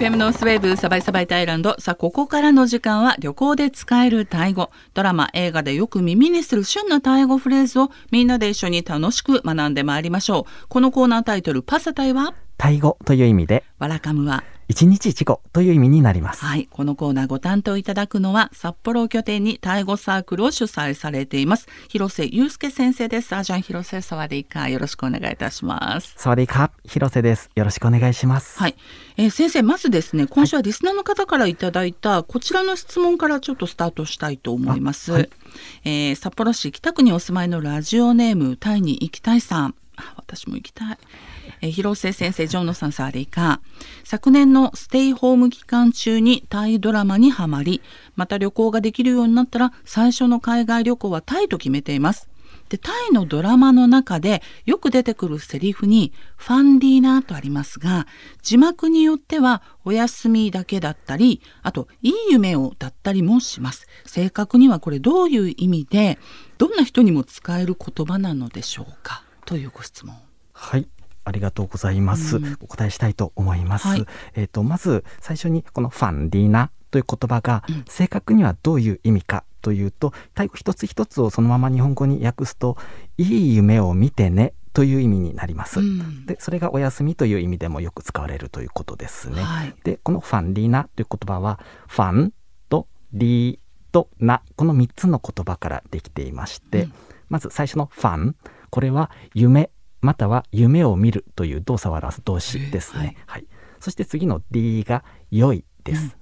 FM のスウェーブサバイサバイタイランド。さあここからの時間は旅行で使えるタイ語。ドラマ映画でよく耳にする旬なタイ語フレーズをみんなで一緒に楽しく学んでまいりましょう。このコーナータイトルパサタイは？タイ語という意味で。ワラカムは？一日一語という意味になります。はい、このコーナーご担当いただくのは札幌を拠点にタイ語サークルを主催されています広瀬祐介先生です。アジャン広瀬サワディーカーよろしくお願いいたします。サワディーカ広瀬です。よろしくお願いします。はい、えー先生まずですね今週はリスナーの方からいただいたこちらの質問からちょっとスタートしたいと思います。あはいえー札幌市北区にお住まいのラジオネームタイに行きたいさん。私も行きたい。えー広瀬先生、ジョンノさん、サーレイカ昨年のステイホーム期間中にタイドラマにはまり、また旅行ができるようになったら、最初の海外旅行はタイと決めています。で、タイのドラマの中でよく出てくるセリフに、ファンディーナとありますが、字幕によっては、お休みだけだったり、あと、いい夢をだったりもします。正確にはこれどういう意味で、どんな人にも使える言葉なのでしょうかというご質問。はい。ありがとうございます。うんお答えしたいと思います。はいえっ、とまず最初にこのファンディーナという言葉がうん正確にはどういう意味かというと、タイ語一つ一つをそのまま日本語に訳すといい夢を見てねという意味になります。うんでそれがお休みという意味でもよく使われるということですね。はい。でこのファンディーナという言葉はファンとリーとナこの3つの言葉からできていまして、うんまず最初のファンこれは夢または夢を見るという動作を表す動詞ですね、はい。そして次の D が良いです、うん。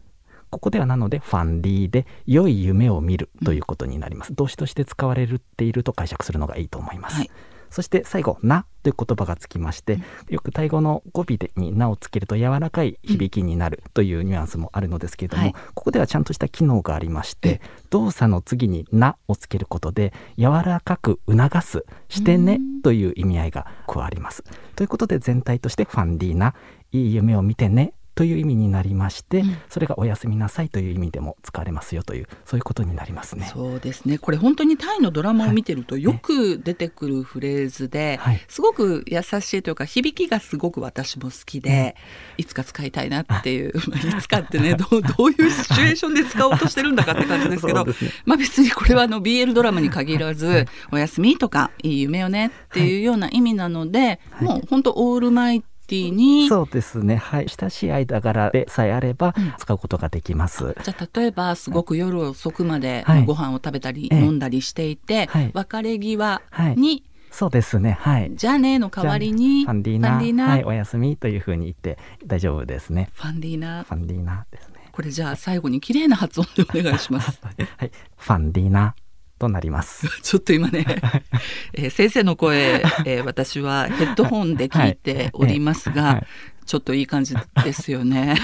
ここではなのでファンディーで良い夢を見るということになります、動詞として使われていると解釈するのがいいと思います、はいそして最後「な」という言葉がつきまして、よくタイ語の語尾でに「な」をつけると柔らかい響きになるというニュアンスもあるのですけれども、はい。ここではちゃんとした機能がありまして動作の次に「な」をつけることで柔らかく促すしてねうんという意味合いが加わります。ということで全体としてファンディーナ「いい夢を見てね」という意味になりまして、うん。それがおやすみなさいという意味でも使われますよというそういうことになりますね。そうですね。これ本当にタイのドラマを見てるとよく出てくるフレーズで、はい。すごく優しいというか響きがすごく私も好きで、いつか使いたいなっていうまあ。いつかってねどうどういうシチュエーションで使おうとしてるんだかって感じですけど ね。まあ別にこれはあの BL ドラマに限らず「おやすみ」とか「いい夢をね」っていうような意味なので、はい。もう本当オールマイティに。そうですね。はい。親しい間柄でさえあればうん。使うことができます。じゃあ例えばすごく夜遅くまではい。ご飯を食べたりええ。飲んだりしていて、はい。別れ際はい。にそうですね。はい。じゃあねの代わりにファンディーナーナ。はい、おやすみというふうに言って大丈夫ですね。ファンディーナ。ファンディーナですね。これじゃあ最後に綺麗な発音でお願いします。はい、ファンディーナとなります。ちょっと今ね、えー先生の声、えー私はヘッドホンで聞いておりますが、はい。はいちょっといい感じですよね。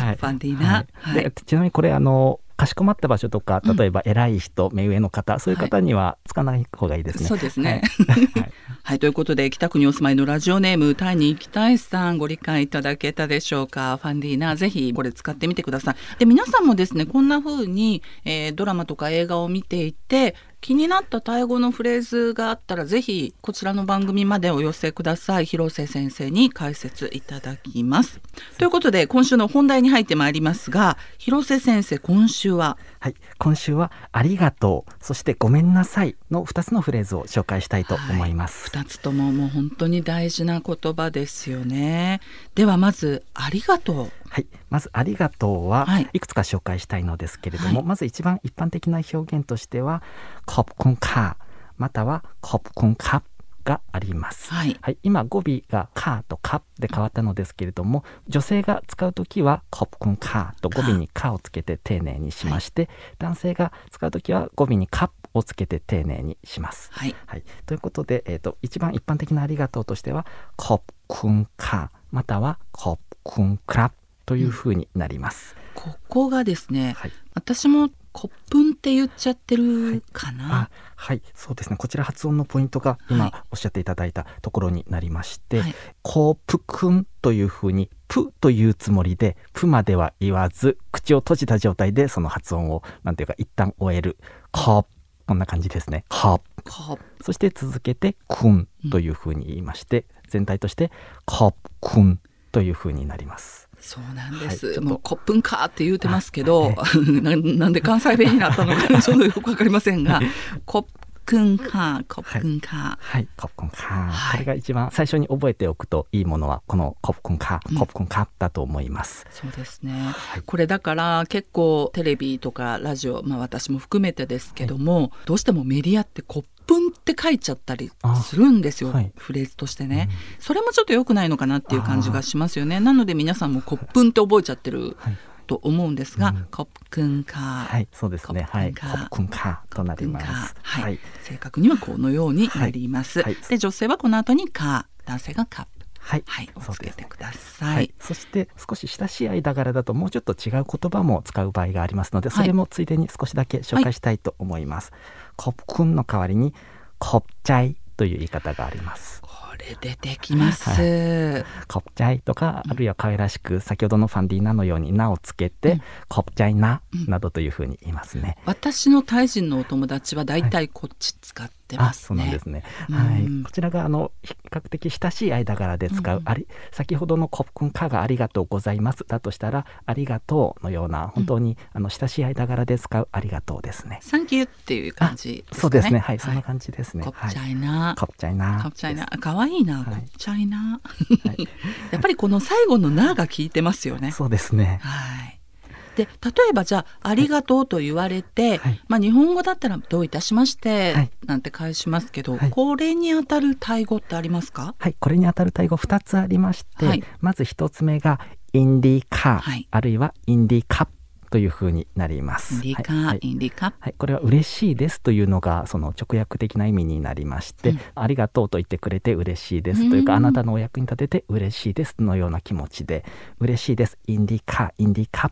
はい。ファンディーナ。はい。ちなみにこれあのかしこまった場所とかうん例えば偉い人、目上の方そういう方にはつかない方がいいですね。そうですね。はいはい、ということで北区にお住まいのラジオネームタイに行きたいさんご理解いただけたでしょうか？ファンディーナぜひこれ使ってみてください。で皆さんもですねこんな風に、えードラマとか映画を見ていて気になったタイ語のフレーズがあったらぜひこちらの番組までお寄せください。広瀬先生に解説いただきます。ということで今週の本題に入ってまいりますが広瀬先生今週ははい、今週は「ありがとう」そして「ごめんなさい」の2つのフレーズを紹介したいと思います。2つとももう本当に大事な言葉ですよね。ではまずありがとう。はい、まず「ありがとう」ははい。いくつか紹介したいのですけれども、はい。まず一番一般的な表現としては「コプコンカー」または「コプコンカップ」があります。はいはい、今語尾が「カー」と「カップ」で変わったのですけれども女性が使う時は「コプコンカー」と語尾に「カ」をつけて丁寧にしまして、男性が使う時は語尾に「カップ」をつけて丁寧にします。はいはい、ということで、えー、と一番一般的なありがとうとしては「コプクンカ」または「コプクンクラップ」というふうになります。ここがですね、はい私もコップンって言っちゃってるかな、あはい。そうですね。こちら発音のポイントが今はい。おっしゃっていただいたところになりましてはい「コープクン」というふうに「プ」というつもりで「プ」までは言わず口を閉じた状態でその発音をなんていうか一旦終える「コープ」こんな感じですね「コープ」コップ。そして続けて「くん」というふうに言いまして、全体として「コップくん」というふうになります。そうなんです、はいもうコップンカーって言うてますけど、あ ななんで関西弁になったのか ちょっとよくわかりませんがコップンカーコップンカー、はい、コップコンカー、はい。これが一番最初に覚えておくといいものはこのコップコンカー、うん。コップコンカーだと思います。そうですね、はい。これだから結構テレビとかラジオ、まあ、私も含めてですけども、どうしてもメディアってコップンって書いちゃったりするんですよ、はい。フレーズとしてね、それもちょっと良くないのかなっていう感じがしますよね。なので皆さんもコップンって覚えちゃってるはい。と思うんですが、うん。コップンカー、はい、そうですね。はい、ココップンカーとなります。はい。はい、正確にはこのようになります、はい。はい。で女性はこの後にカー男性がカップ。はい、はい。をつ。けてくださはい。い、そして少し親しい間柄だともうちょっと違う言葉も使う場合がありますので、はい。それもついでに少しだけ紹介したいと思います。コップくんの代わりにコッチャイという言い方があります。これ出てきます、コッチャイとか、あるいは可愛らしく先ほどのファンディーナのように「な」をつけて、うんコッチャイナうんなどというふうに言いますね。私のタイ人のお友達は大体こっち使ってまあ、すそうなんね。ですね。うんはい、こちらがあの比較的親しい間柄で使う、うんあり先ほどのコップくんかがありがとうございますだとしたらありがとうのような本当に、あの親しい間柄で使うありがとうですね。サンキューっていう感じですかね。そうですね。はい、そんな感じですね。コッチはい。ャイナ、コッチャイナ。コッチャイナ、可愛いな、はい。コッチャイナ。はい。やっぱりこの最後のなが効いてますよね。そうですね。はい。で例えばじゃあ「ありがとう」と言われて、はい。まあ、日本語だったら「どういたしまして」はい。なんて返しますけど、はい。これにあたるタイ語ってありますか？はい、これにあたるタイ語2つありまして、はい。まず1つ目がインディーカー、はい。あるいはインディーカップというふうになります。はいはい。はい、これは嬉しいですというのがその直訳的な意味になりまして、うん。ありがとうと言ってくれて嬉しいですというか、うん。あなたのお役に立てて嬉しいですのような気持ちで嬉しいです。インディカーインディカ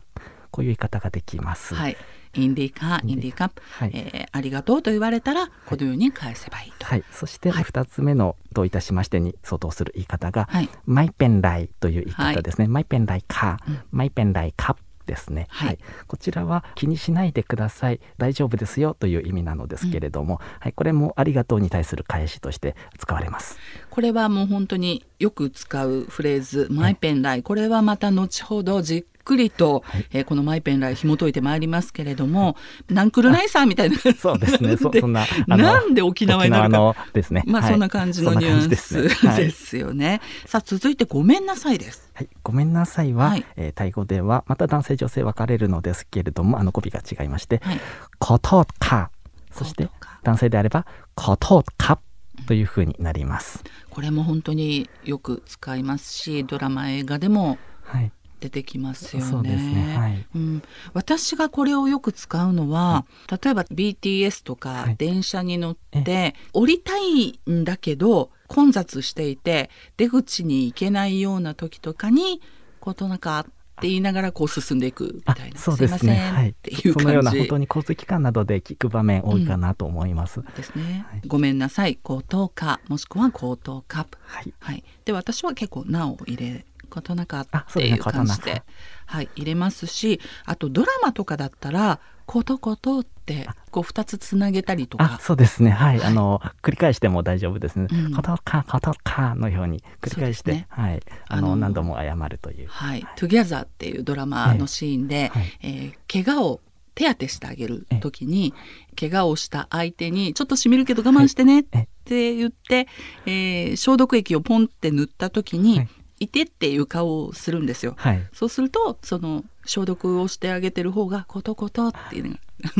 こういう言い方ができます。はい、インディカー、インディカはい。えーありがとうと言われたらこのように返せばいいと。はい、そしてはい。2つ目の「どういたしまして」に相当する言い方がはい「マイペンライ」という言い方ですね「マイペンライカー」うん。マイペンライカップ」ですね、はい。こちらは気にしないでください。大丈夫ですよという意味なのですけれども、はい、これもありがとうに対する返しとして使われます。これはもう本当によく使うフレーズ「マイペンライ」これはまた後ほどじっくりと、はい。えーこのマイペンライ紐解いてまいりますけれども「ナンクルナイサー」みたいな。そうですね。そでそんななんで沖縄になるか。ですね。まあはい。そんな感じのニュアンスですよね。さあ続いて「ごめんなさい」です。はい、ごめんなさいは、はい。えータイ語ではまた男性女性分かれるのですけれどもあの語尾が違いましてはい、「ことか」そして男性であれば「ことか」というふうになります。これも本当によく使いますしドラマ映画でもはい、出てきますよね。そうですね。はい。うん、私がこれをよく使うのは、例えば BTS とかはい。電車に乗って、降りたいんだけど混雑していて出口に行けないような時とかに「ことなか」って言いながらこう進んでいくみあたいな「そうですね。いません」はい。っていうそのような本当に交通機関などで聞く場面多いかなと思います。ですね。はい。ごめんなさい。口頭かもしくは口頭カップ。はい、はい、で私は結構「な」を入れことなかっていう感じで、はい、入れますしあとドラマとかだったら「ことこと」ってこう2つつなげたりとあかそうですね。はい、はい。あの繰り返しても大丈夫ですね。うん。ことかことかのように繰り返して、ね。はい、あの何度も謝るという。はい「Together」っていうドラマのシーンで、はいえー怪我を手当てしてあげる時に怪我をした相手に「ちょっとしみるけど我慢してね」って言って、えー消毒液をポンって塗った時に「はいいて」っていう顔をするんですよ。はい。そうするとその消毒をしてあげてる方が「ことこと」っていうのが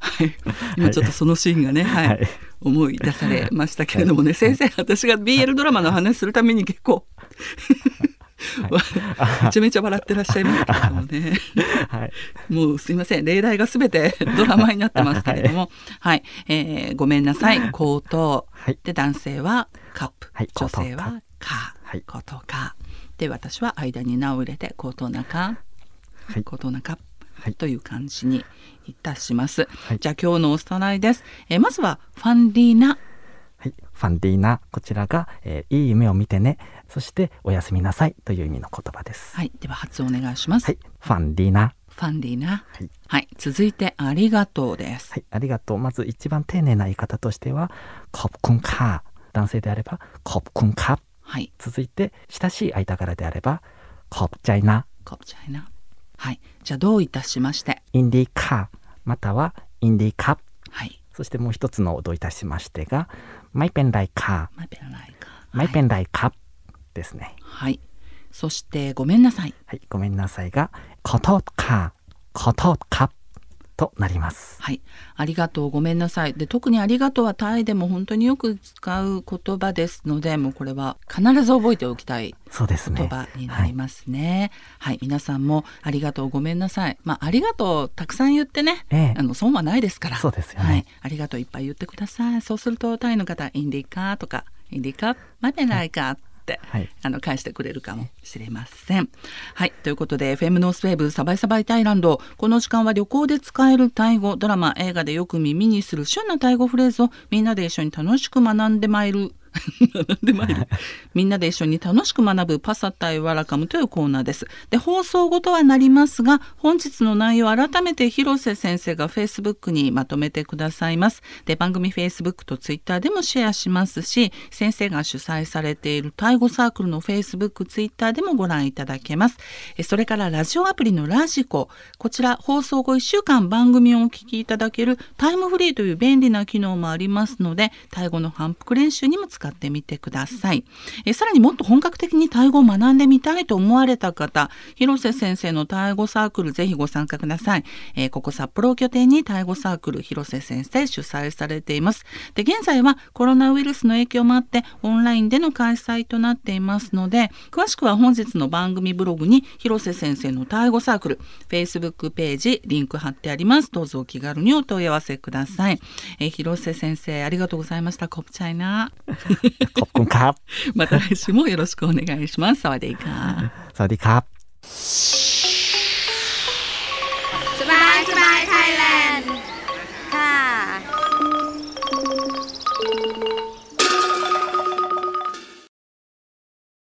はい、今ちょっとそのシーンがね、はい。はい。思い出されましたけれどもね、先生私が BL ドラマの話するために結構めちゃめちゃ笑ってらっしゃいますけれどもね。はい。もうすいません。例題が全て ドラマになってますけれども。はい、えーごめんなさい。口頭はい。で男性はカップ、はい。女性はカはい。ことかで私は間に名を入れてことなかはい。ことなかはい。という感じにいたします、はい。じゃあ今日のおさらいです、えーまずはファンディーナ。はい、ファンディーナこちらが、えー、いい夢を見てねそしておやすみなさいという意味の言葉です。はいでは発音お願いします、はい、ファンディーナ。ファンディーナ、はい、はい、続いてありがとうです、はい、ありがとう。まず一番丁寧な言い方としてはコップンカ男性であればコブコンカはい。続いて親しい間柄であればコブチャイナコブチャイナはいじゃあどういたしましてインディーカーまたはインディーカーはい。そしてもう一つの音いたしましてが、マイペンライカー。マイペンライカー。マイペンライカですね。はい。そしてごめんなさい。はい、ごめんなさいが、こトカ、こトカ。となります。はい、ありがとう。ごめんなさい。で特にありがとうはタイでも本当によく使う言葉ですのでもうこれは必ず覚えておきたいそうですね。言葉になりますね。はい、皆さんもありがとう。ごめんなさい。まあありがとうたくさん言ってね、ええ。あの損はないですから。そうですよね。はい、ありがとういっぱい言ってください。そうするとタイの方インディカとかインディカマペライカって、はい。あの返してくれるかもしれません。はい。ということで FM ノースウェーブサバイサバイタイランド。この時間は旅行で使えるタイ語ドラマ映画でよく耳にする旬なタイ語フレーズをみんなで一緒に楽しく学んでまいる 学んでまいる？みんなで一緒に楽しく学ぶパサタイワラカムというコーナーです。で放送後とはなりますが本日の内容を改めて広瀬先生が Facebook にまとめてくださいます。で番組 Facebook と Twitter でもシェアしますし先生が主催されているタイ語サークルの Facebook、Twitter でもご覧いただけます。それからラジオアプリのラジコこちら放送後1週間番組をお聞きいただけるタイムフリーという便利な機能もありますのでタイ語の反復練習にも使ってみてください。えさらにもっと本格的にタイ語を学んでみたいと思われた方広瀬先生のタイ語サークルぜひご参加ください。えーここ札幌を拠点にタイ語サークル広瀬先生主催されています。で現在はコロナウイルスの影響もあってオンラインでの開催となっていますので詳しくは本日の番組ブログに広瀬先生のタイ語サークル Facebook ページリンク貼ってありますどうぞお気軽にお問い合わせください、えー広瀬先生ありがとうございましたコプチャイナขอบคุณครับมาた来週もよろしくお願いしますสวัสดีค่ะสวัสดีครับ สบายสบายไทยแลนด์ค่ะ